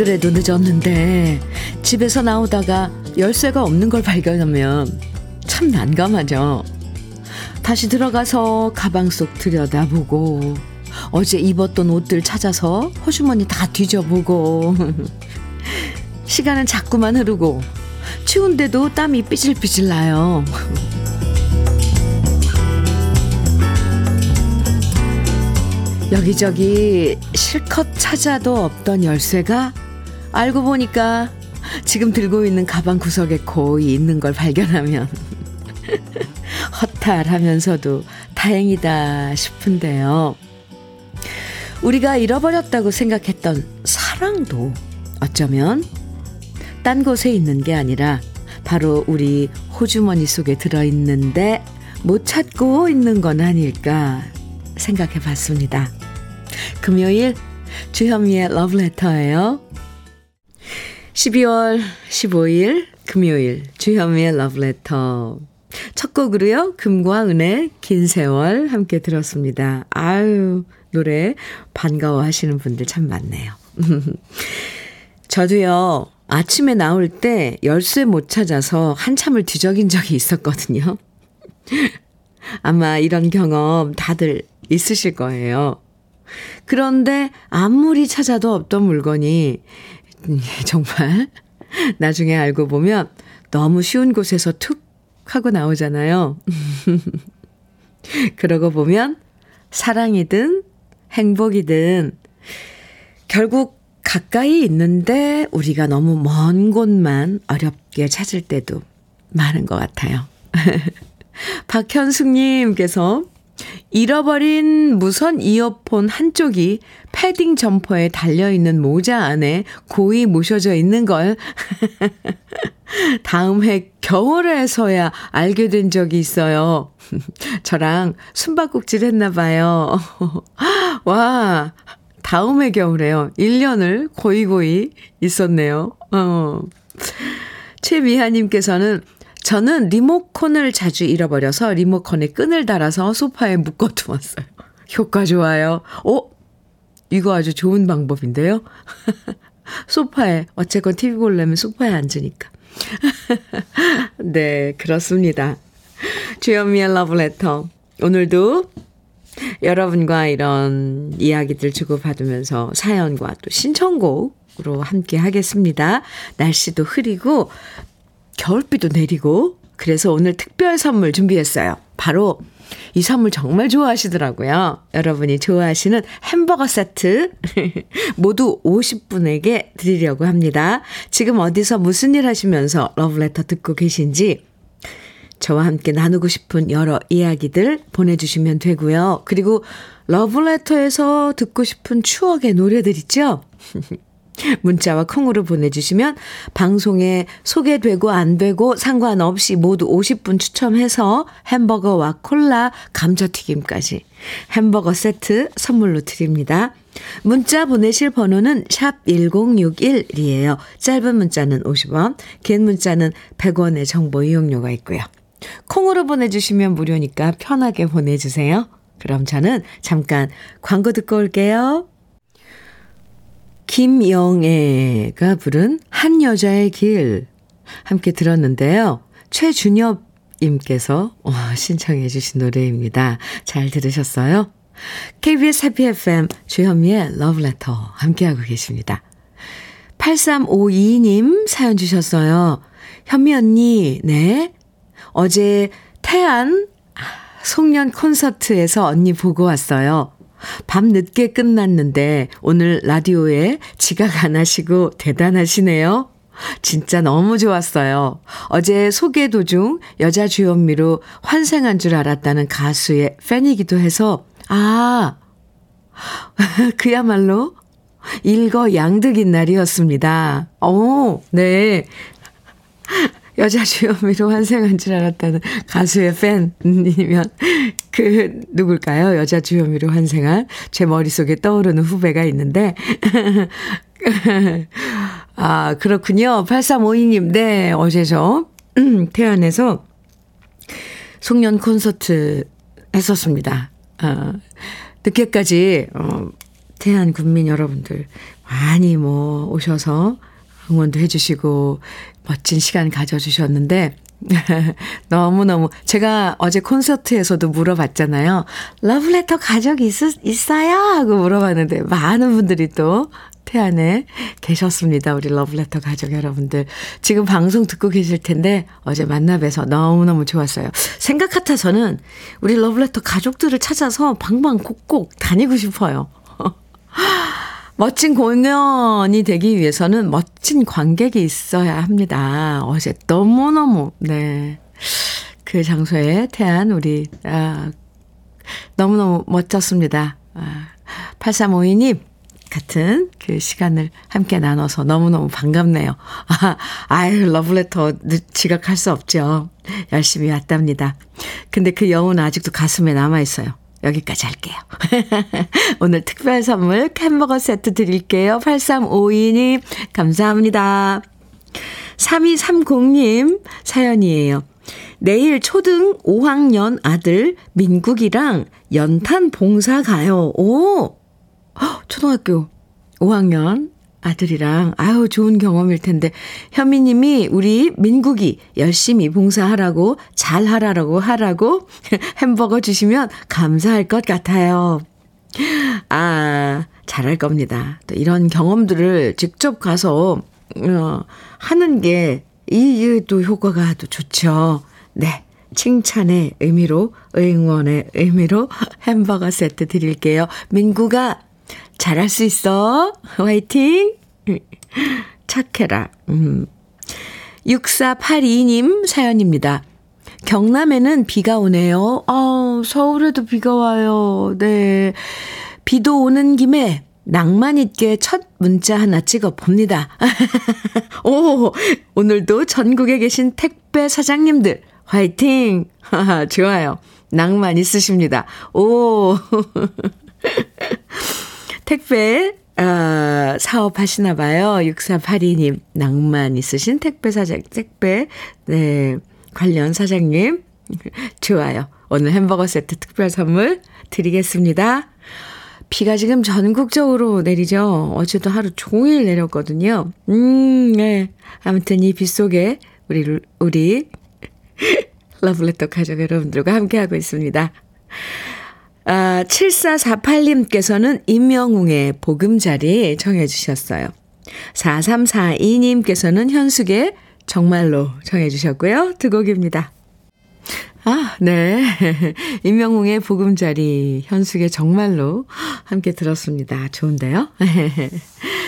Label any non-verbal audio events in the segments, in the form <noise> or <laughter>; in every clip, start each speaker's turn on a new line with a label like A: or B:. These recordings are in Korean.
A: 안 그래도 늦었는데 집에서 나오다가 열쇠가 없는 걸 발견하면 참 난감하죠. 다시 들어가서 가방 속 들여다보고 어제 입었던 옷들 찾아서 호주머니 다 뒤져보고 <laughs> 시간은 자꾸만 흐르고 추운데도 땀이 삐질삐질 나요. 여기저기 실컷 찾아도 없던 열쇠가 알고 보니까 지금 들고 있는 가방 구석에 거의 있는 걸 발견하면 <laughs> 허탈하면서도 다행이다 싶은데요. 우리가 잃어버렸다고 생각했던 사랑도 어쩌면 딴 곳에 있는 게 아니라 바로 우리 호주머니 속에 들어있는데 못 찾고 있는 건 아닐까 생각해 봤습니다. 금요일 주현미의 러브레터예요. 12월 15일 금요일 주현미의 러브레터 첫 곡으로요. 금과 은의 긴 세월 함께 들었습니다. 아유 노래 반가워하시는 분들 참 많네요. <laughs> 저도요. 아침에 나올 때 열쇠 못 찾아서 한참을 뒤적인 적이 있었거든요. <laughs> 아마 이런 경험 다들 있으실 거예요. 그런데 아무리 찾아도 없던 물건이 정말 <laughs> 나중에 알고 보면 너무 쉬운 곳에서 툭 하고 나오잖아요. <laughs> 그러고 보면 사랑이든 행복이든 결국 가까이 있는데 우리가 너무 먼 곳만 어렵게 찾을 때도 많은 것 같아요. <laughs> 박현숙님께서 잃어버린 무선 이어폰 한쪽이 패딩 점퍼에 달려있는 모자 안에 고이 모셔져 있는 걸 <laughs> 다음 해 겨울에서야 알게 된 적이 있어요. <laughs> 저랑 숨바꼭질 했나 봐요. <laughs> 와, 다음 해 겨울에요. 1년을 고이고이 있었네요. 어. 최미하님께서는 저는 리모컨을 자주 잃어버려서 리모컨에 끈을 달아서 소파에 묶어두었어요. <laughs> 효과 좋아요. 오! 이거 아주 좋은 방법인데요. <laughs> 소파에, 어쨌건 TV 보려면 소파에 앉으니까. <laughs> 네, 그렇습니다. 주현미의 러브레터. 오늘도 여러분과 이런 이야기들 주고받으면서 사연과 또 신청곡으로 함께 하겠습니다. 날씨도 흐리고 겨울비도 내리고 그래서 오늘 특별 선물 준비했어요. 바로 이 선물 정말 좋아하시더라고요. 여러분이 좋아하시는 햄버거 세트 <laughs> 모두 50분에게 드리려고 합니다. 지금 어디서 무슨 일 하시면서 러브레터 듣고 계신지 저와 함께 나누고 싶은 여러 이야기들 보내주시면 되고요. 그리고 러브레터에서 듣고 싶은 추억의 노래들 있죠? <laughs> 문자와 콩으로 보내주시면 방송에 소개되고 안 되고 상관없이 모두 50분 추첨해서 햄버거와 콜라, 감자튀김까지 햄버거 세트 선물로 드립니다. 문자 보내실 번호는 샵 1061이에요. 짧은 문자는 50원, 긴 문자는 100원의 정보 이용료가 있고요. 콩으로 보내주시면 무료니까 편하게 보내주세요. 그럼 저는 잠깐 광고 듣고 올게요. 김영애가 부른 한 여자의 길 함께 들었는데요. 최준엽 님께서 어, 신청해 주신 노래입니다. 잘 들으셨어요? KBS 해피 FM 주현미의 러브레터 함께하고 계십니다. 8352님 사연 주셨어요. 현미 언니, 네. 어제 태안 송년 콘서트에서 언니 보고 왔어요. 밤 늦게 끝났는데 오늘 라디오에 지각 안 하시고 대단하시네요. 진짜 너무 좋았어요. 어제 소개 도중 여자 주연미로 환생한 줄 알았다는 가수의 팬이기도 해서, 아, <laughs> 그야말로 일거 양득인 날이었습니다. 오, 네. 여자 주연미로 환생한 줄 알았다는 가수의 팬이면 그 누굴까요? 여자 주연미로 환생한 제 머릿속에 떠오르는 후배가 있는데 <laughs> 아 그렇군요. 8352님 네 어제 저 태안에서 송년 콘서트 했었습니다. 아, 늦게까지 어, 태안 군민 여러분들 많이 뭐 오셔서 응원도 해주시고 멋진 시간 가져주셨는데 <laughs> 너무너무 제가 어제 콘서트에서도 물어봤잖아요. 러브레터 가족 있, 있어요? 하고 물어봤는데 많은 분들이 또 태안에 계셨습니다. 우리 러브레터 가족 여러분들. 지금 방송 듣고 계실 텐데 어제 만나 뵈서 너무너무 좋았어요. 생각 같아서는 우리 러브레터 가족들을 찾아서 방방 곡곡 다니고 싶어요. <laughs> 멋진 공연이 되기 위해서는 멋진 관객이 있어야 합니다. 어제 너무너무, 네. 그 장소에 태안 우리, 아, 너무너무 멋졌습니다. 아, 8352님, 같은 그 시간을 함께 나눠서 너무너무 반갑네요. 아, 아유, 러브레터 지각할 수 없죠. 열심히 왔답니다. 근데 그 여운 아직도 가슴에 남아있어요. 여기까지 할게요. <laughs> 오늘 특별 선물 햄버거 세트 드릴게요. 8352님, 감사합니다. 3230님 사연이에요. 내일 초등 5학년 아들 민국이랑 연탄 봉사 가요. 오! 초등학교 5학년 아들이랑 아유 좋은 경험일 텐데 현미님이 우리 민국이 열심히 봉사하라고 잘하라고 하라고 <laughs> 햄버거 주시면 감사할 것 같아요. 아 잘할 겁니다. 또 이런 경험들을 직접 가서 어, 하는 게 이게 또 효과가 또 좋죠. 네. 칭찬의 의미로, 응원의 의미로 <laughs> 햄버거 세트 드릴게요. 민구가 잘할 수 있어. 화이팅! 착해라. 음. 6482님 사연입니다. 경남에는 비가 오네요. 아, 서울에도 비가 와요. 네. 비도 오는 김에 낭만 있게 첫 문자 하나 찍어 봅니다. <laughs> 오, 오늘도 전국에 계신 택배 사장님들, 화이팅! <laughs> 좋아요. 낭만 있으십니다. 오. <laughs> 택배 어, 사업 하시나 봐요. 6482님. 낭만 있으신 택배 사장, 택배, 네, 관련 사장님. <laughs> 좋아요. 오늘 햄버거 세트 특별 선물 드리겠습니다. 비가 지금 전국적으로 내리죠. 어제도 하루 종일 내렸거든요. 음, 네. 아무튼 이 비 속에 우리, 우리 <laughs> 러블레터 가족 여러분들과 함께하고 있습니다. 아, 7448님께서는 임영웅의 보금자리 청해 주셨어요. 4342님께서는 현숙의 정말로 청해 주셨고요. 두 곡입니다. 아, 네. <laughs> 임영웅의 보금자리, 현숙의 정말로 함께 들었습니다. 좋은데요? <laughs>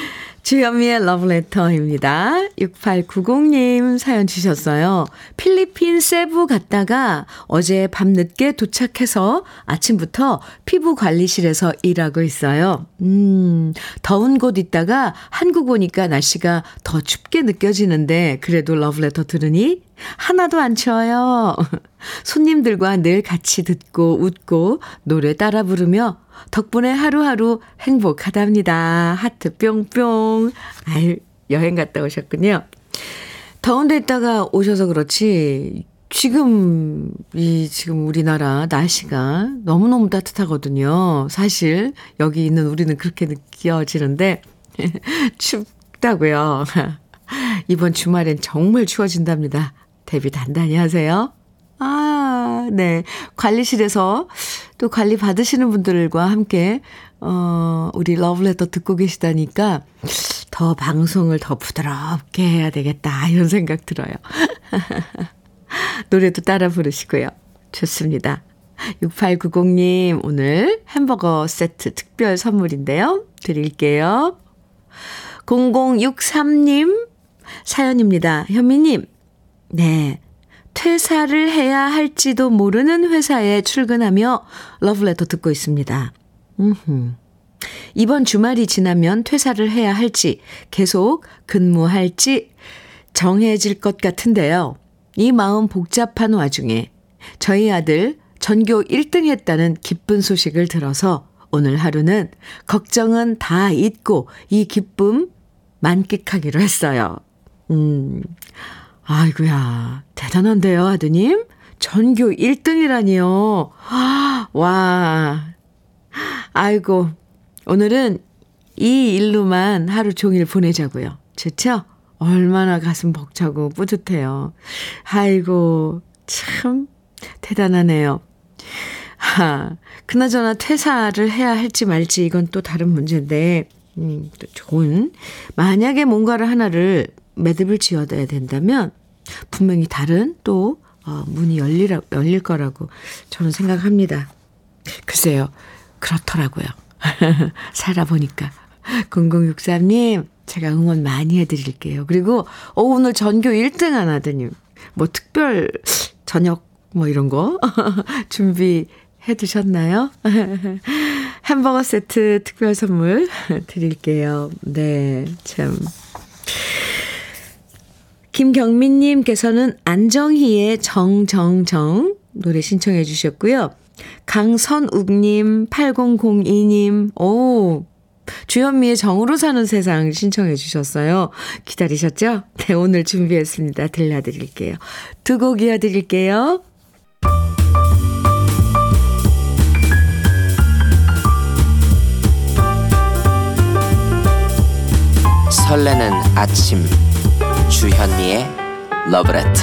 A: 주현미의 러브레터입니다. 6890님 사연 주셨어요. 필리핀 세부 갔다가 어제 밤늦게 도착해서 아침부터 피부 관리실에서 일하고 있어요. 음, 더운 곳 있다가 한국 오니까 날씨가 더 춥게 느껴지는데 그래도 러브레터 들으니 하나도 안 추워요. <laughs> 손님들과 늘 같이 듣고 웃고 노래 따라 부르며 덕분에 하루하루 행복하답니다. 하트 뿅뿅. 아유, 여행 갔다 오셨군요. 더운 데 있다가 오셔서 그렇지, 지금, 이, 지금 우리나라 날씨가 너무너무 따뜻하거든요. 사실, 여기 있는 우리는 그렇게 느껴지는데, <laughs> 춥다고요. <laughs> 이번 주말엔 정말 추워진답니다. 대비 단단히 하세요. 아, 네. 관리실에서 또 관리 받으시는 분들과 함께, 어, 우리 러브레터 듣고 계시다니까 더 방송을 더 부드럽게 해야 되겠다. 이런 생각 들어요. <laughs> 노래도 따라 부르시고요. 좋습니다. 6890님, 오늘 햄버거 세트 특별 선물인데요. 드릴게요. 0063님, 사연입니다. 현미님, 네. 퇴사를 해야 할지도 모르는 회사에 출근하며 러브레터 듣고 있습니다. 음흠. 이번 주말이 지나면 퇴사를 해야 할지, 계속 근무할지 정해질 것 같은데요. 이 마음 복잡한 와중에 저희 아들 전교 1등 했다는 기쁜 소식을 들어서 오늘 하루는 걱정은 다 잊고 이 기쁨 만끽하기로 했어요. 음, 아이고야, 대단한데요, 아드님? 전교 1등이라니요. 와, 아이고, 오늘은 이 일로만 하루 종일 보내자고요. 좋죠? 얼마나 가슴 벅차고 뿌듯해요. 아이고, 참, 대단하네요. 하, 그나저나 퇴사를 해야 할지 말지 이건 또 다른 문제인데, 음, 또 좋은. 만약에 뭔가를 하나를 매듭을 지어야 된다면, 분명히 다른 또, 어, 문이 열리라, 열릴 거라고 저는 생각합니다. 글쎄요, 그렇더라고요. <laughs> 살아보니까. 0063님, 제가 응원 많이 해드릴게요. 그리고, 어, 오늘 전교 1등 하나더니, 뭐 특별 저녁 뭐 이런 거 <laughs> 준비해 두셨나요? <laughs> 햄버거 세트 특별 선물 드릴게요. 네, 참. 김경민님께서는 안정희의 정정정 노래 신청해 주셨고요. 강선욱님, 8002님, 오, 주현미의 정으로 사는 세상 신청해 주셨어요. 기다리셨죠? 네, 오늘 준비했습니다. 들려드릴게요. 두 곡 이어드릴게요.
B: 설레는 아침 주현미의 러브레터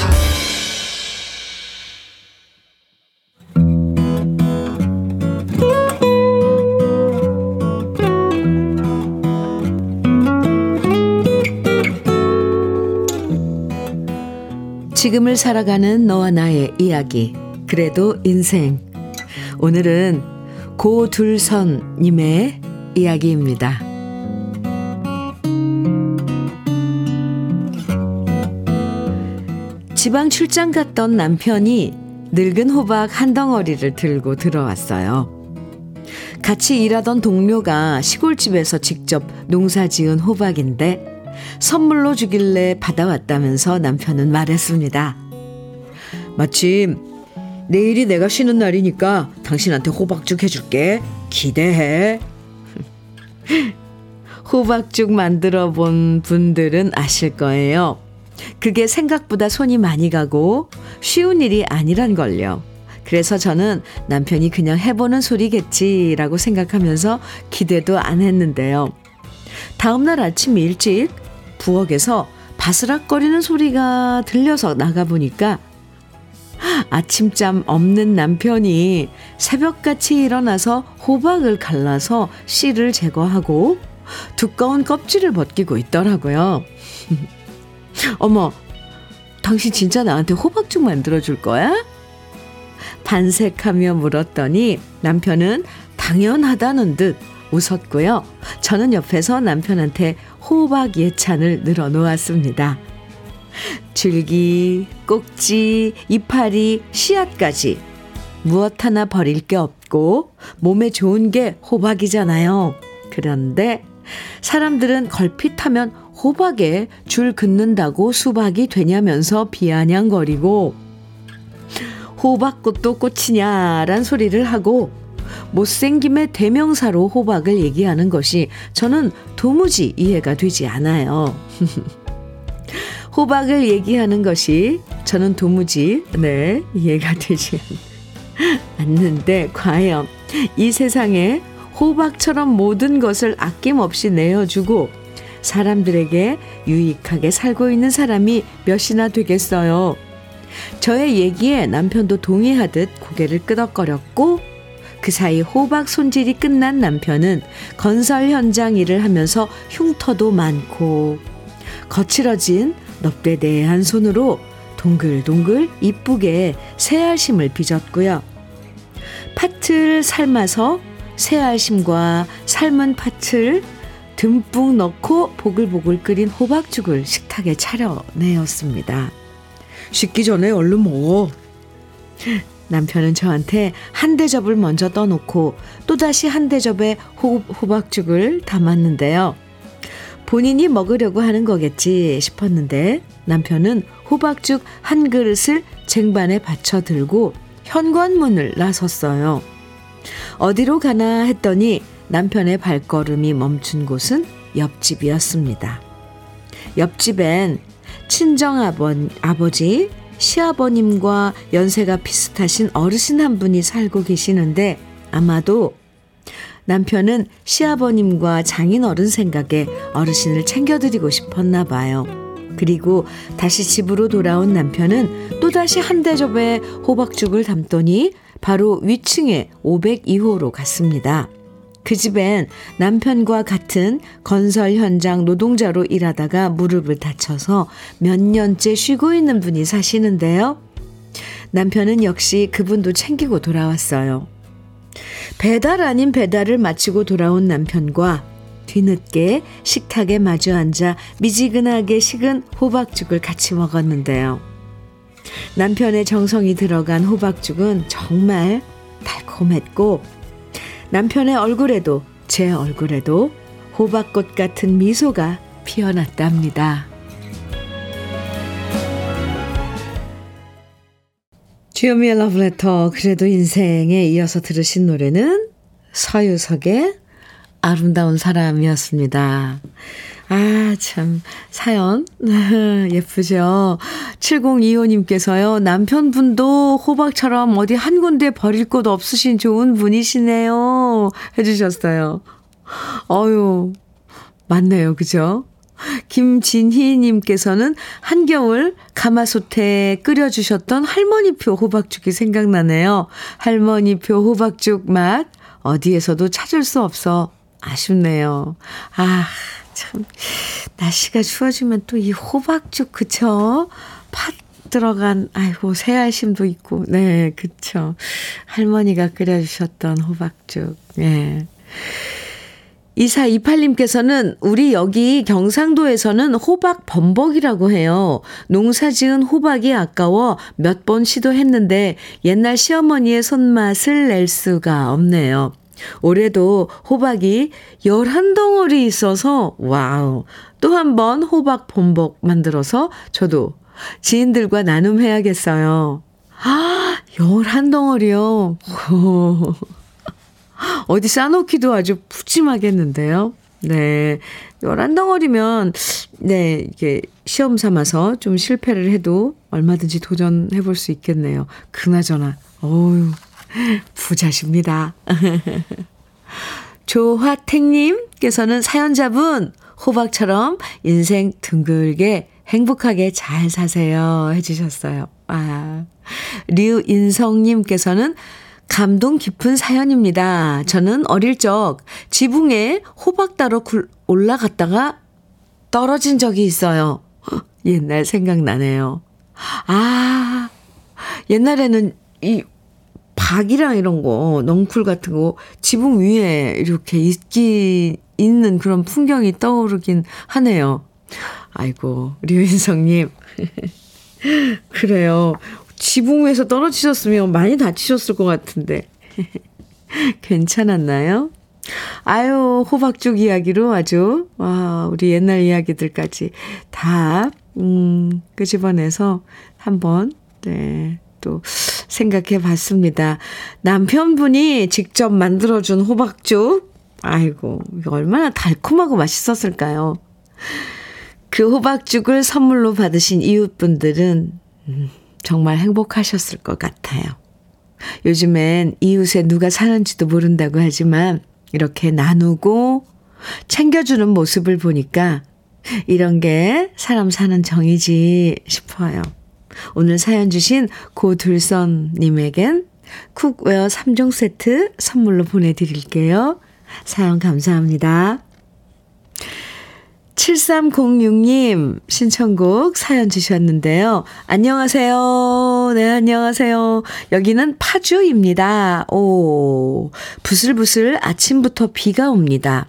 A: 지금을 살아가는 너와 나의 이야기. 그래도 인생. 오늘은 고둘선님의 이야기입니다. 지방 출장 갔던 남편이 늙은 호박 한 덩어리를 들고 들어왔어요. 같이 일하던 동료가 시골집에서 직접 농사 지은 호박인데 선물로 주길래 받아왔다면서 남편은 말했습니다. 마침 내일이 내가 쉬는 날이니까 당신한테 호박죽 해줄게. 기대해. <laughs> 호박죽 만들어 본 분들은 아실 거예요. 그게 생각보다 손이 많이 가고 쉬운 일이 아니란 걸요. 그래서 저는 남편이 그냥 해보는 소리겠지라고 생각하면서 기대도 안 했는데요. 다음날 아침 일찍 부엌에서 바스락거리는 소리가 들려서 나가보니까 아침잠 없는 남편이 새벽같이 일어나서 호박을 갈라서 씨를 제거하고 두꺼운 껍질을 벗기고 있더라고요. <laughs> 어머, 당신 진짜 나한테 호박죽 만들어줄 거야? 반색하며 물었더니 남편은 당연하다는 듯 웃었고요. 저는 옆에서 남편한테 호박 예찬을 늘어 놓았습니다. 줄기, 꼭지, 이파리, 씨앗까지 무엇 하나 버릴 게 없고 몸에 좋은 게 호박이잖아요. 그런데 사람들은 걸핏하면 호박에 줄 긋는다고 수박이 되냐면서 비아냥거리고 호박꽃도 꽃이냐란 소리를 하고 못생김의 대명사로 호박을 얘기하는 것이 저는 도무지 이해가 되지 않아요. <laughs> 호박을 얘기하는 것이 저는 도무지 네 이해가 되지 <laughs> 않는데 과연 이 세상에 호박처럼 모든 것을 아낌없이 내어주고 사람들에게 유익하게 살고 있는 사람이 몇이나 되겠어요. 저의 얘기에 남편도 동의하듯 고개를 끄덕거렸고 그 사이 호박 손질이 끝난 남편은 건설 현장 일을 하면서 흉터도 많고 거칠어진 넙대대한 손으로 동글동글 이쁘게 새알심을 빚었고요. 팥을 삶아서 새알심과 삶은 팥을 듬뿍 넣고 보글보글 끓인 호박죽을 식탁에 차려내었습니다. 식기 전에 얼른 먹어. 남편은 저한테 한 대접을 먼저 떠놓고 또다시 한 대접에 호, 호박죽을 담았는데요. 본인이 먹으려고 하는 거겠지 싶었는데 남편은 호박죽 한 그릇을 쟁반에 받쳐 들고 현관문을 나섰어요. 어디로 가나 했더니 남편의 발걸음이 멈춘 곳은 옆집이었습니다. 옆집엔 친정아버, 아버지, 시아버님과 연세가 비슷하신 어르신 한 분이 살고 계시는데 아마도 남편은 시아버님과 장인어른 생각에 어르신을 챙겨드리고 싶었나 봐요. 그리고 다시 집으로 돌아온 남편은 또다시 한 대접에 호박죽을 담더니 바로 위층에 502호로 갔습니다. 그 집엔 남편과 같은 건설 현장 노동자로 일하다가 무릎을 다쳐서 몇 년째 쉬고 있는 분이 사시는데요. 남편은 역시 그분도 챙기고 돌아왔어요. 배달 아닌 배달을 마치고 돌아온 남편과 뒤늦게 식탁에 마주 앉아 미지근하게 식은 호박죽을 같이 먹었는데요. 남편의 정성이 들어간 호박죽은 정말 달콤했고 남편의 얼굴에도 제 얼굴에도 호박꽃 같은 미소가 피어났답니다. 주요미의 러브레터 그래도 인생에 이어서 들으신 노래는 서유석의 아름다운 사람이었습니다. 아, 참, 사연. <laughs> 예쁘죠? 7025님께서요, 남편분도 호박처럼 어디 한 군데 버릴 곳 없으신 좋은 분이시네요. 해주셨어요. 어유 맞네요. 그죠? 김진희님께서는 한겨울 가마솥에 끓여주셨던 할머니표 호박죽이 생각나네요. 할머니표 호박죽 맛 어디에서도 찾을 수 없어 아쉽네요. 아, 참. 날씨가 추워지면 또 이 호박죽, 그쵸? 팥 들어간, 아이고, 새알심도 있고, 네, 그쵸. 할머니가 끓여주셨던 호박죽, 네. 2428님께서는 우리 여기 경상도에서는 호박 범벅이라고 해요. 농사 지은 호박이 아까워 몇 번 시도했는데 옛날 시어머니의 손맛을 낼 수가 없네요. 올해도 호박이 11덩어리 있어서 wow. 또 한 번 호박 범벅 만들어서 저도 지인들과 나눔해야겠어요. 아, 11덩어리요. <laughs> 어디 싸놓기도 아주 푸짐하겠는데요. 네. 11덩어리면, 네, 이게 시험 삼아서 좀 실패를 해도 얼마든지 도전해 볼 수 있겠네요. 그나저나, 어유 부자십니다. <laughs> 조화택님께서는 사연자분, 호박처럼 인생 둥글게 행복하게 잘 사세요. 해주셨어요. 아. 류인성님께서는 감동 깊은 사연입니다. 저는 어릴 적 지붕에 호박 따러 올라갔다가 떨어진 적이 있어요. <laughs> 옛날 생각나네요. 아, 옛날에는 이 박이랑 이런 거, 넝쿨 같은 거 지붕 위에 이렇게 있기, 있는 그런 풍경이 떠오르긴 하네요. 아이고, 류인성님. <laughs> 그래요. 지붕 위에서 떨어지셨으면 많이 다치셨을 것 같은데. <laughs> 괜찮았나요? 아유, 호박죽 이야기로 아주, 와, 우리 옛날 이야기들까지 다, 음, 끄집어내서 한번, 네, 또 생각해 봤습니다. 남편분이 직접 만들어준 호박죽. 아이고, 얼마나 달콤하고 맛있었을까요? 그 호박죽을 선물로 받으신 이웃분들은, 음, 정말 행복하셨을 것 같아요. 요즘엔 이웃에 누가 사는지도 모른다고 하지만, 이렇게 나누고 챙겨주는 모습을 보니까 이런 게 사람 사는 정이지 싶어요. 오늘 사연 주신 고둘선님에겐 cookware 3종 세트 선물로 보내드릴게요. 사연 감사합니다. 7306님 신청곡 사연 주셨는데요. 안녕하세요. 네, 안녕하세요. 여기는 파주입니다. 오, 부슬부슬 아침부터 비가 옵니다.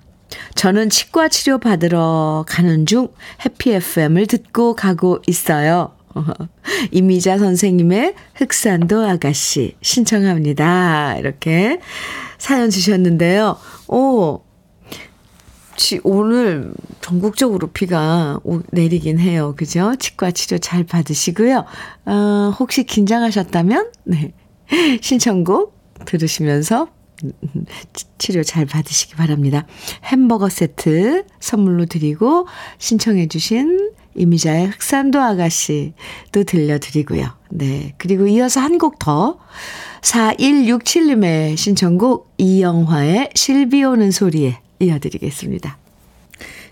A: 저는 치과 치료 받으러 가는 중 해피 FM을 듣고 가고 있어요. <laughs> 이미자 선생님의 흑산도 아가씨 신청합니다. 이렇게 사연 주셨는데요. 오, 오늘 전국적으로 비가 내리긴 해요. 그죠? 치과 치료 잘 받으시고요. 어, 혹시 긴장하셨다면, 네. <laughs> 신청곡 들으시면서 치료 잘 받으시기 바랍니다. 햄버거 세트 선물로 드리고 신청해주신 이미자의 흑산도 아가씨 또 들려드리고요. 네. 그리고 이어서 한 곡 더. 4167님의 신청곡 이영화의 실비 오는 소리에 이어드리겠습니다.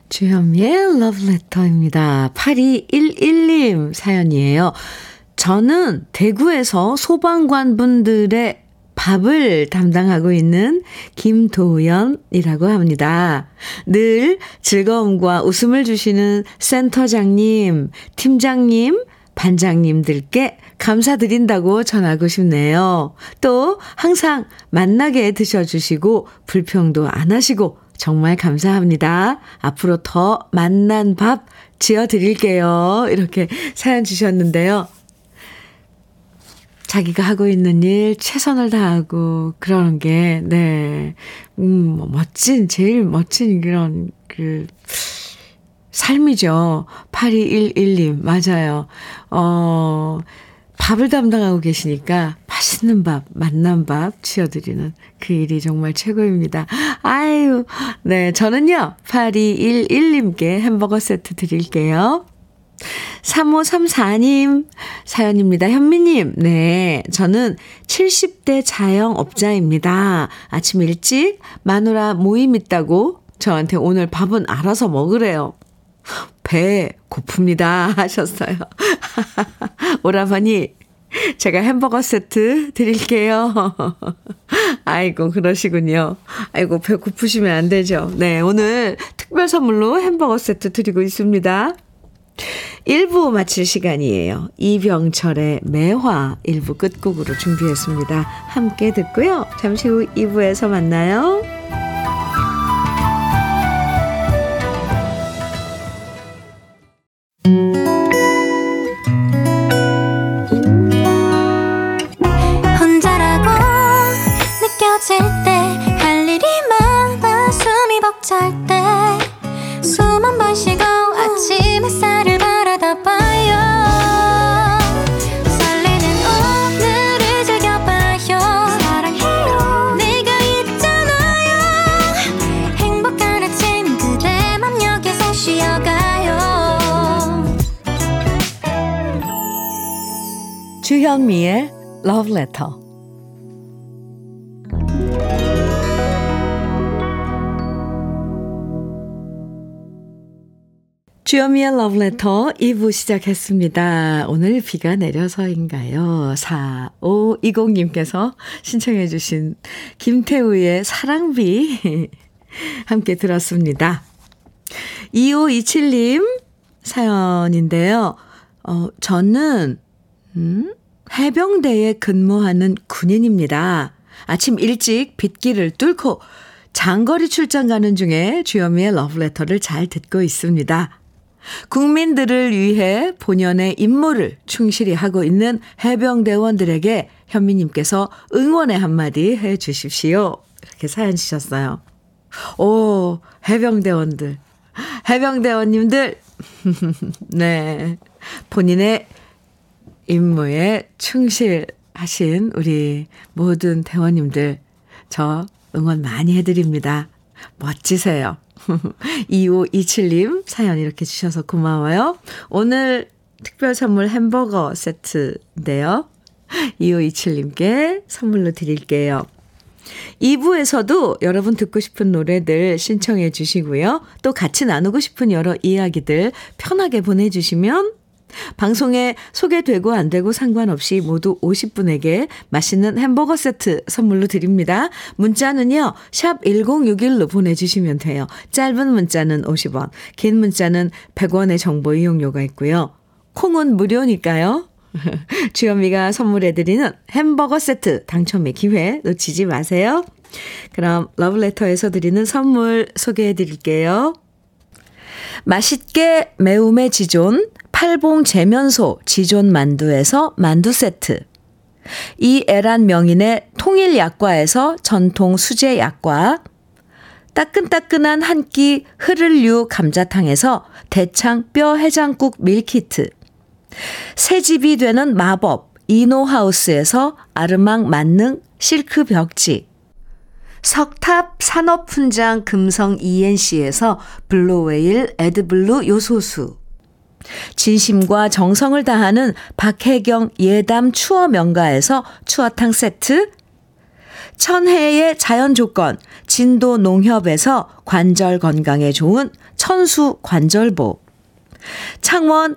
A: 주현미의 러브레터입니다. 8211님 사연이에요. 저는 대구에서 소방관 분들의 밥을 담당하고 있는 김도연이라고 합니다. 늘 즐거움과 웃음을 주시는 센터장님, 팀장님, 반장님들께 감사드린다고 전하고 싶네요. 또 항상 만나게 드셔주시고 불평도 안 하시고 정말 감사합니다. 앞으로 더 만난 밥 지어드릴게요. 이렇게 사연 주셨는데요. 자기가 하고 있는 일 최선을 다하고 그러는 게, 네. 음, 뭐 멋진, 제일 멋진 그런, 그, 삶이죠. 8211님, 맞아요. 어, 밥을 담당하고 계시니까 맛있는 밥, 맛난 밥 지어드리는 그 일이 정말 최고입니다. 아유, 네. 저는요, 8211님께 햄버거 세트 드릴게요. 3534님 사연입니다. 현미님, 네. 저는 70대 자영업자입니다. 아침 일찍 마누라 모임 있다고 저한테 오늘 밥은 알아서 먹으래요. 배 고픕니다. 하셨어요. <laughs> 오라버니, 제가 햄버거 세트 드릴게요. <laughs> 아이고, 그러시군요. 아이고, 배 고프시면 안 되죠. 네, 오늘 특별 선물로 햄버거 세트 드리고 있습니다. 1부 마칠 시간이에요. 이병철의 매화 1부 끝곡으로 준비했습니다. 함께 듣고요. 잠시 후 2부에서 만나요.
C: 쉬어가요
A: 주현미의 Love Letter. 주현미의 Letter 2부 시작했습니다. 오늘 비가 내려서인가요? 4520님께서 신청해 주신 김태우의 사랑비 <laughs> 함께 들었습니다. 2527님 사연인데요. 어, 저는 음, 해병대에 근무하는 군인입니다. 아침 일찍 빗길을 뚫고 장거리 출장 가는 중에 주현미의 러브레터를 잘 듣고 있습니다. 국민들을 위해 본연의 임무를 충실히 하고 있는 해병대원들에게 현미님께서 응원의 한마디 해 주십시오. 이렇게 사연 주셨어요. 오, 해병대원들. 해병대원님들. <laughs> 네. 본인의 임무에 충실하신 우리 모든 대원님들, 저 응원 많이 해드립니다. 멋지세요. <laughs> 2527님 사연 이렇게 주셔서 고마워요. 오늘 특별 선물 햄버거 세트인데요. 2527님께 선물로 드릴게요. 2부에서도 여러분 듣고 싶은 노래들 신청해 주시고요. 또 같이 나누고 싶은 여러 이야기들 편하게 보내주시면 방송에 소개되고 안 되고 상관없이 모두 50분에게 맛있는 햄버거 세트 선물로 드립니다. 문자는요. 샵 1061로 보내주시면 돼요. 짧은 문자는 50원, 긴 문자는 100원의 정보 이용료가 있고요. 콩은 무료니까요. <laughs> 주현미가 선물해드리는 햄버거 세트 당첨의 기회 놓치지 마세요. 그럼 러브레터에서 드리는 선물 소개해드릴게요. 맛있게 매움의 지존 팔봉 재면소 지존 만두에서 만두 세트. 이 애란 명인의 통일 약과에서 전통 수제 약과. 따끈따끈한 한 끼 흐를류 감자탕에서 대창 뼈 해장국 meal kit. 새 집이 되는 마법 이노하우스에서 아르망 만능 실크 벽지. 석탑 산업훈장 금성 ENC에서 블루웨일 에드블루 요소수. 진심과 정성을 다하는 박혜경 예담 추어 명가에서 추어탕 세트, 천혜의 자연 조건, 진도 농협에서 관절 건강에 좋은 천수 관절보, 창원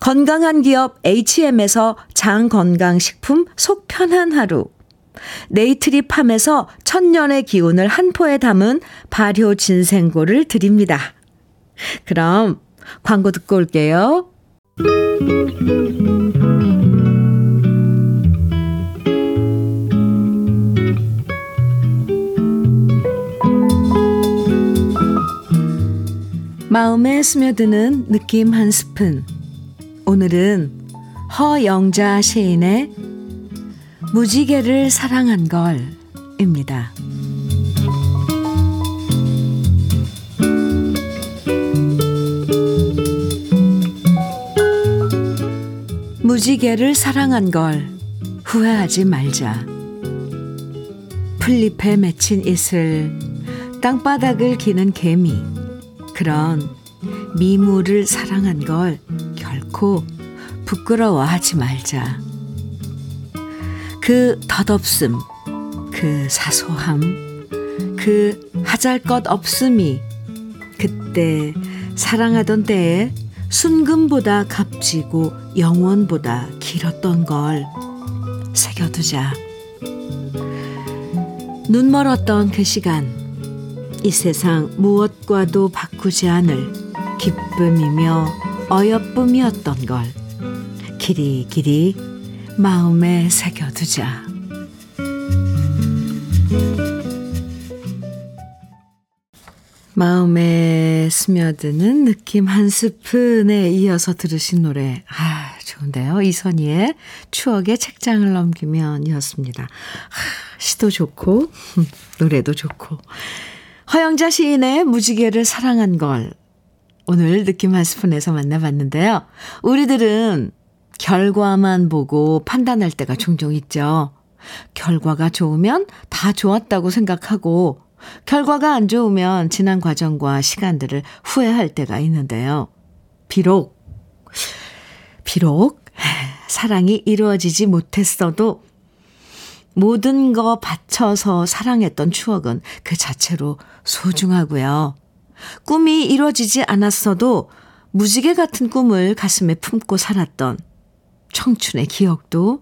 A: 건강한 기업 HM에서 장건강식품 속 편한 하루, 네이트리 팜에서 천년의 기운을 한 포에 담은 발효 진생고를 드립니다. 그럼 광고 듣고 올게요. 마음에 스며드는 느낌 한 스푼. 오늘은 허영자 시인의 무지개를 사랑한 걸입니다. 무지개를 사랑한 걸 후회하지 말자. 풀잎에 맺힌 이슬, 땅바닥을 기는 개미, 그런 미물을 사랑한 걸 결코 부끄러워하지 말자. 그 덧없음, 그 사소함, 그 하잘 것 없음이 그때 사랑하던 때에 순금보다 값지고 영원보다 길었던 걸 새겨두자. 눈 멀었던 그 시간, 이 세상 무엇과도 바꾸지 않을 기쁨이며 어여쁨이었던 걸 길이 길이 마음에 새겨두자. 마음에 스며드는 느낌 한 스푼에 이어서 들으신 노래. 아, 좋은데요. 이선희의 추억의 책장을 넘기면 이었습니다. 아, 시도 좋고, <laughs> 노래도 좋고. 허영자 시인의 무지개를 사랑한 걸. 오늘 느낌 한 스푼에서 만나봤는데요. 우리들은 결과만 보고 판단할 때가 종종 있죠. 결과가 좋으면 다 좋았다고 생각하고 결과가 안 좋으면 지난 과정과 시간들을 후회할 때가 있는데요. 비록, 비록 사랑이 이루어지지 못했어도 모든 거 바쳐서 사랑했던 추억은 그 자체로 소중하고요. 꿈이 이루어지지 않았어도 무지개 같은 꿈을 가슴에 품고 살았던 청춘의 기억도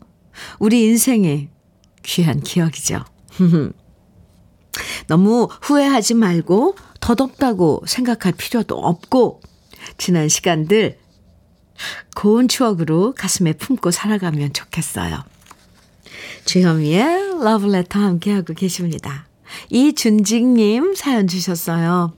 A: 우리 인생의 귀한 기억이죠. <laughs> 너무 후회하지 말고 덧없다고 생각할 필요도 없고 지난 시간들 고운 추억으로 가슴에 품고 살아가면 좋겠어요. 주현미의 러브레터 함께하고 계십니다. 이준직님 사연 주셨어요.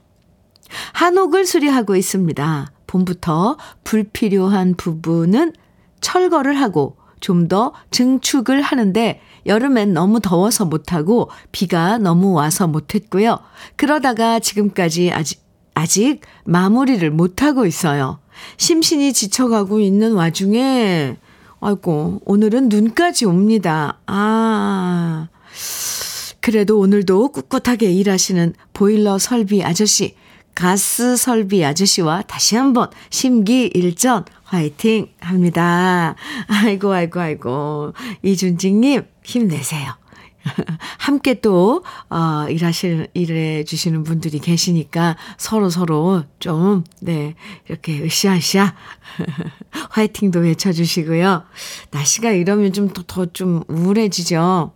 A: 한옥을 수리하고 있습니다. 봄부터 불필요한 부분은 철거를 하고 좀 더 증축을 하는데 여름엔 너무 더워서 못하고 비가 너무 와서 못했고요. 그러다가 지금까지 아직, 아직 마무리를 못하고 있어요. 심신이 지쳐가고 있는 와중에, 아이고, 오늘은 눈까지 옵니다. 아. 그래도 오늘도 꿋꿋하게 일하시는 보일러 설비 아저씨, 가스 설비 아저씨와 다시 한번 심기일전 화이팅 합니다. 아이고, 아이고, 아이고. 이준직님, 힘내세요. <laughs> 함께 또, 어, 일하실, 일해 주시는 분들이 계시니까 서로 서로 좀, 네, 이렇게 으쌰으쌰. <laughs> 화이팅도 외쳐주시고요. 날씨가 이러면 좀 더, 더 좀 우울해지죠.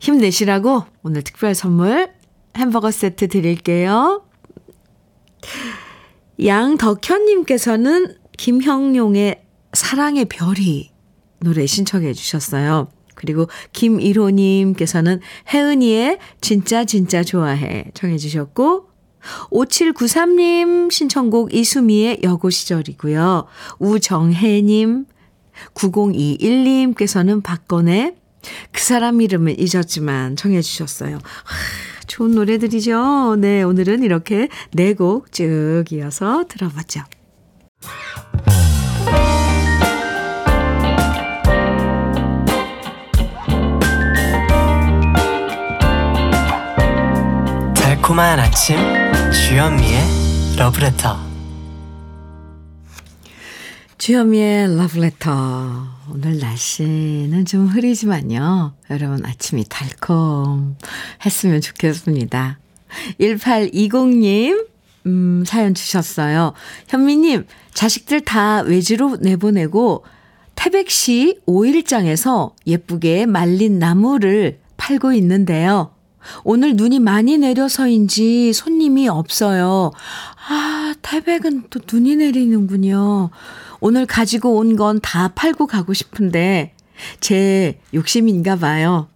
A: 힘내시라고 오늘 특별 선물 햄버거 세트 드릴게요. 양덕현님께서는 김형용의 사랑의 별이 노래 신청해 주셨어요. 그리고 김일호님께서는 혜은이의 진짜 진짜 좋아해 청해 주셨고 5793님 신청곡 이수미의 여고 시절이고요. 우정혜님 9021님께서는 박건의 그 사람 이름을 잊었지만 청해 주셨어요. 하, 좋은 노래들이죠. 네, 오늘은 이렇게 네 곡 쭉 이어서 들어봤죠.
D: 달콤한 아침 주현미의 러브레터
A: 주현미의 러브레터. 오늘 날씨는 좀 흐리지만요. 여러분 아침이 달콤했으면 좋겠습니다. 1820님, 음, 사연 주셨어요. 현미님, 자식들 다 외지로 내보내고 태백시 5일장에서 예쁘게 말린 나무를 팔고 있는데요. 오늘 눈이 많이 내려서인지 손님이 없어요. 아, 태백은 또 눈이 내리는군요. 오늘 가지고 온 건 다 팔고 가고 싶은데 제 욕심인가 봐요.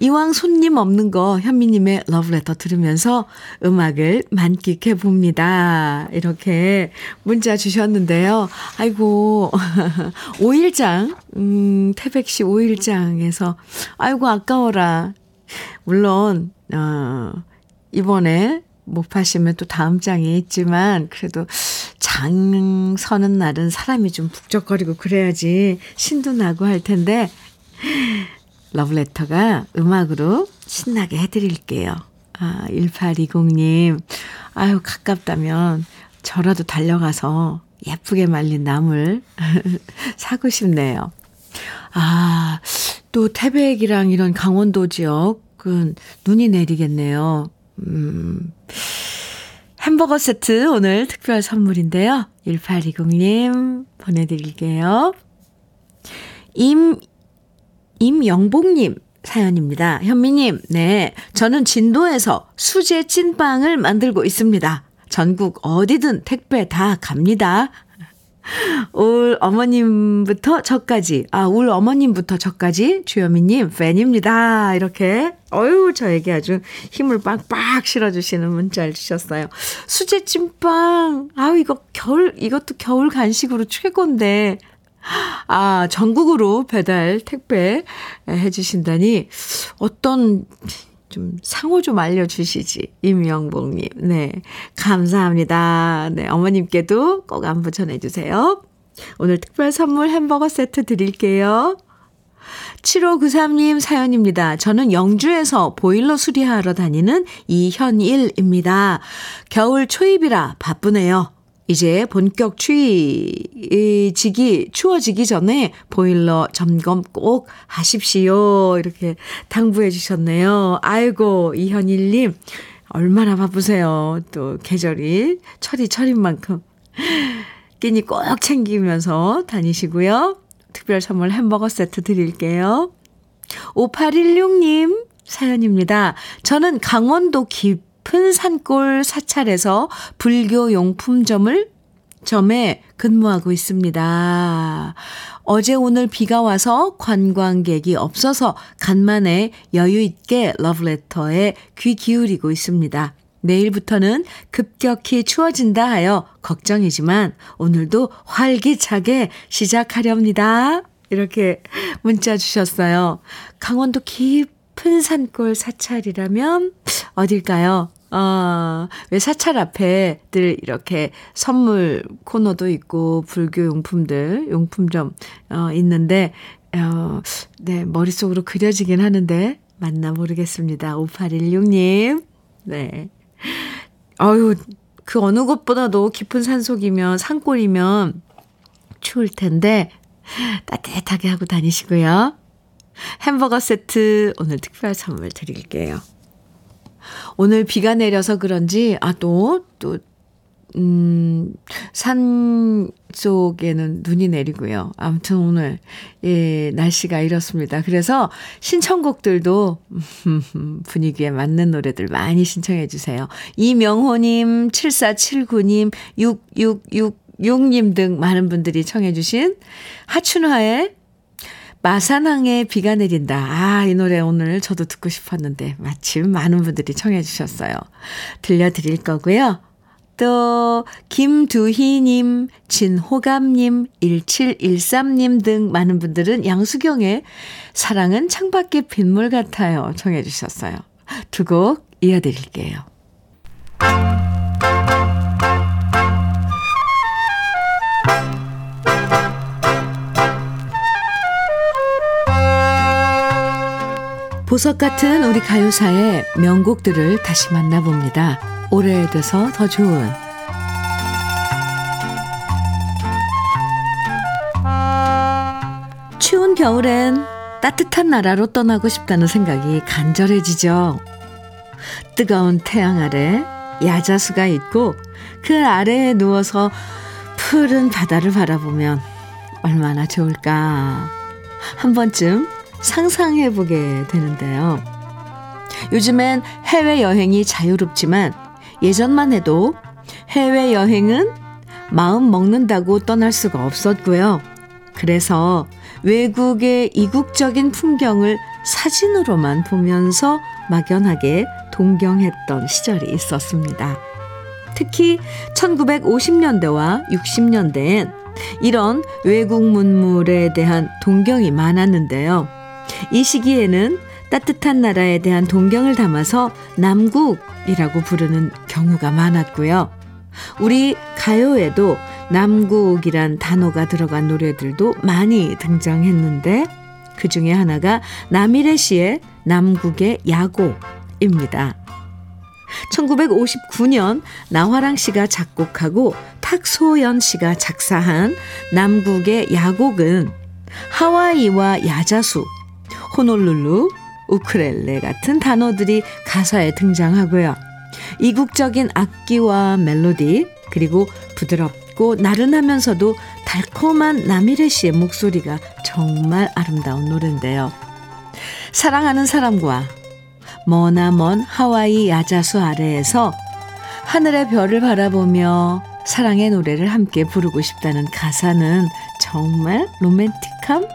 A: 이왕 손님 없는 거 현미님의 러브레터 들으면서 음악을 만끽해 봅니다. 이렇게 문자 주셨는데요. 아이고, <laughs> 5일장, 음, 태백시 5일장에서, 아이고, 아까워라. 물론, 어, 이번에 못 파시면 또 다음 장이 있지만, 그래도 장 서는 날은 사람이 좀 북적거리고 그래야지 신도 나고 할 텐데, 러브레터가 음악으로 신나게 해드릴게요. 아, 1820님. 아유, 가깝다면 저라도 달려가서 예쁘게 말린 나물 <laughs> 사고 싶네요. 아, 또 태백이랑 이런 강원도 지역은 눈이 내리겠네요. 음, 햄버거 세트 오늘 특별 선물인데요. 1820님 보내드릴게요. 임, 임영복님 사연입니다. 현미님, 네. 저는 진도에서 수제 찐빵을 만들고 있습니다. 전국 어디든 택배 다 갑니다. 올 어머님부터 저까지, 아, 올 어머님부터 저까지 주현미님 팬입니다. 이렇게, 어유 저에게 아주 힘을 빡빡 실어주시는 문자를 주셨어요. 수제 찐빵, 아우, 이거 겨울, 이것도 겨울 간식으로 최고인데, 아, 전국으로 배달, 택배 해주신다니, 어떤, 좀 상호 좀 알려주시지. 임영복님. 네. 감사합니다. 네. 어머님께도 꼭 안부 전해주세요. 오늘 특별 선물 햄버거 세트 드릴게요. 7593님 사연입니다. 저는 영주에서 보일러 수리하러 다니는 이현일입니다. 겨울 초입이라 바쁘네요. 이제 본격 추위지기, 추워지기 전에 보일러 점검 꼭 하십시오. 이렇게 당부해 주셨네요. 아이고, 이현일님, 얼마나 바쁘세요. 또 계절이, 철이 철인 만큼. 끼니 꼭 챙기면서 다니시고요. 특별 선물 햄버거 세트 드릴게요. 5816님 사연입니다. 저는 강원도 깊 깊은 산골 사찰에서 불교 용품점을 점에 근무하고 있습니다. 어제 오늘 비가 와서 관광객이 없어서 간만에 여유 있게 러브레터에 귀 기울이고 있습니다. 내일부터는 급격히 추워진다 하여 걱정이지만 오늘도 활기차게 시작하렵니다. 이렇게 문자 주셨어요. 강원도 깊은 산골 사찰이라면 어딜까요? 아, 왜 사찰 앞에 늘 이렇게 선물 코너도 있고, 불교 용품들, 용품점, 어, 있는데, 어, 네, 머릿속으로 그려지긴 하는데, 맞나 모르겠습니다. 5816님. 네. 어유 그 어느 곳보다도 깊은 산 속이면, 산골이면 추울 텐데, 따뜻하게 하고 다니시고요. 햄버거 세트 오늘 특별 선물 드릴게요. 오늘 비가 내려서 그런지, 아, 또, 또, 음, 산 쪽에는 눈이 내리고요. 아무튼 오늘, 예, 날씨가 이렇습니다. 그래서 신청곡들도 <laughs> 분위기에 맞는 노래들 많이 신청해 주세요. 이명호님, 7479님, 6666님 등 많은 분들이 청해 주신 하춘화의 마산항에 비가 내린다. 아, 이 노래 오늘 저도 듣고 싶었는데 마침 많은 분들이 청해 주셨어요. 들려드릴 거고요. 또 김두희님, 진호감님, 1713님 등 많은 분들은 양수경의 사랑은 창밖의 빗물 같아요. 청해 주셨어요. 두 곡 이어드릴게요. 보석 같은 우리 가요사의 명곡들을 다시 만나봅니다. 오래돼서 더 좋은 추운 겨울엔 따뜻한 나라로 떠나고 싶다는 생각이 간절해지죠. 뜨거운 태양 아래 야자수가 있고 그 아래에 누워서 푸른 바다를 바라보면 얼마나 좋을까. 한 번쯤 상상해보게 되는데요. 요즘엔 해외여행이 자유롭지만 예전만 해도 해외여행은 마음 먹는다고 떠날 수가 없었고요. 그래서 외국의 이국적인 풍경을 사진으로만 보면서 막연하게 동경했던 시절이 있었습니다. 특히 1950년대와 60년대엔 이런 외국 문물에 대한 동경이 많았는데요. 이 시기에는 따뜻한 나라에 대한 동경을 담아서 남국이라고 부르는 경우가 많았고요. 우리 가요에도 남국이란 단어가 들어간 노래들도 많이 등장했는데 그 중에 하나가 남일의 시의 남국의 야곡입니다. 1959년 나화랑 씨가 작곡하고 탁소연 씨가 작사한 남국의 야곡은 하와이와 야자수, 호놀룰루, 우크렐레 같은 단어들이 가사에 등장하고요. 이국적인 악기와 멜로디, 그리고 부드럽고 나른하면서도 달콤한 나미레 씨의 목소리가 정말 아름다운 노래인데요. 사랑하는 사람과 머나먼 하와이 야자수 아래에서 하늘의 별을 바라보며 사랑의 노래를 함께 부르고 싶다는 가사는 정말 로맨틱함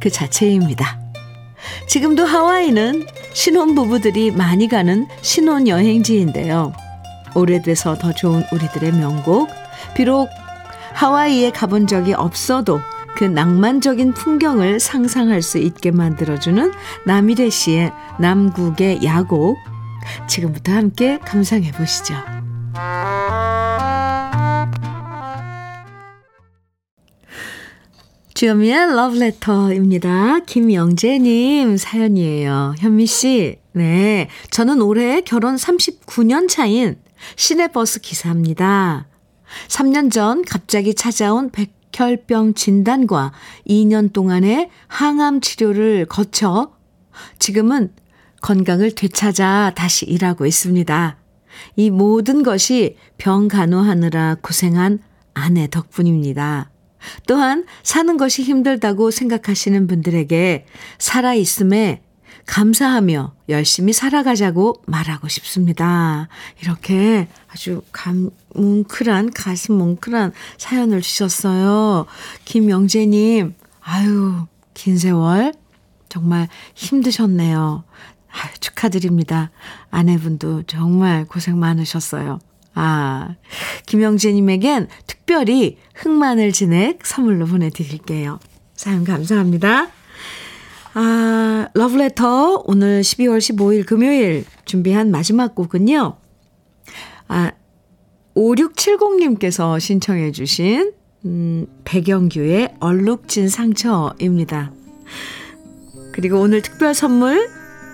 A: 그 자체입니다. 지금도 하와이는 신혼부부들이 많이 가는 신혼여행지인데요. 오래돼서 더 좋은 우리들의 명곡. 비록 하와이에 가본 적이 없어도 그 낭만적인 풍경을 상상할 수 있게 만들어주는 남일의 씨의 남국의 야곡. 지금부터 함께 감상해 보시죠. 주여미의 러브레터입니다. 김영재님 사연이에요. 현미씨, 네. 저는 올해 결혼 39년 차인 시내버스 기사입니다. 3년 전 갑자기 찾아온 백혈병 진단과 2년 동안의 항암 치료를 거쳐 지금은 건강을 되찾아 다시 일하고 있습니다. 이 모든 것이 병 간호하느라 고생한 아내 덕분입니다. 또한 사는 것이 힘들다고 생각하시는 분들에게 살아있음에 감사하며 열심히 살아가자고 말하고 싶습니다. 이렇게 아주 감, 뭉클한, 가슴 뭉클한 사연을 주셨어요. 김영재님, 아유, 긴 세월 정말 힘드셨네요. 아유, 축하드립니다. 아내분도 정말 고생 많으셨어요. 아, 김영재님에겐 특별히 흑마늘 진액 선물로 보내드릴게요. 사연 감사합니다. 아, 러브레터 오늘 12월 15일 금요일 준비한 마지막 곡은요. 아, 5670님께서 신청해 주신 음, 백영규의 얼룩진 상처입니다. 그리고 오늘 특별 선물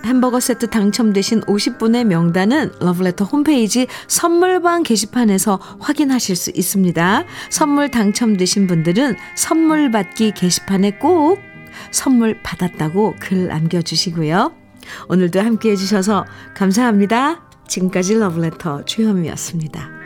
A: 햄버거 세트 당첨되신 50분의 명단은 러브레터 홈페이지 선물방 게시판에서 확인하실 수 있습니다. 선물 당첨되신 분들은 선물 받기 게시판에 꼭 선물 받았다고 글 남겨주시고요. 오늘도 함께 해주셔서 감사합니다. 지금까지 러브레터 주현미였습니다.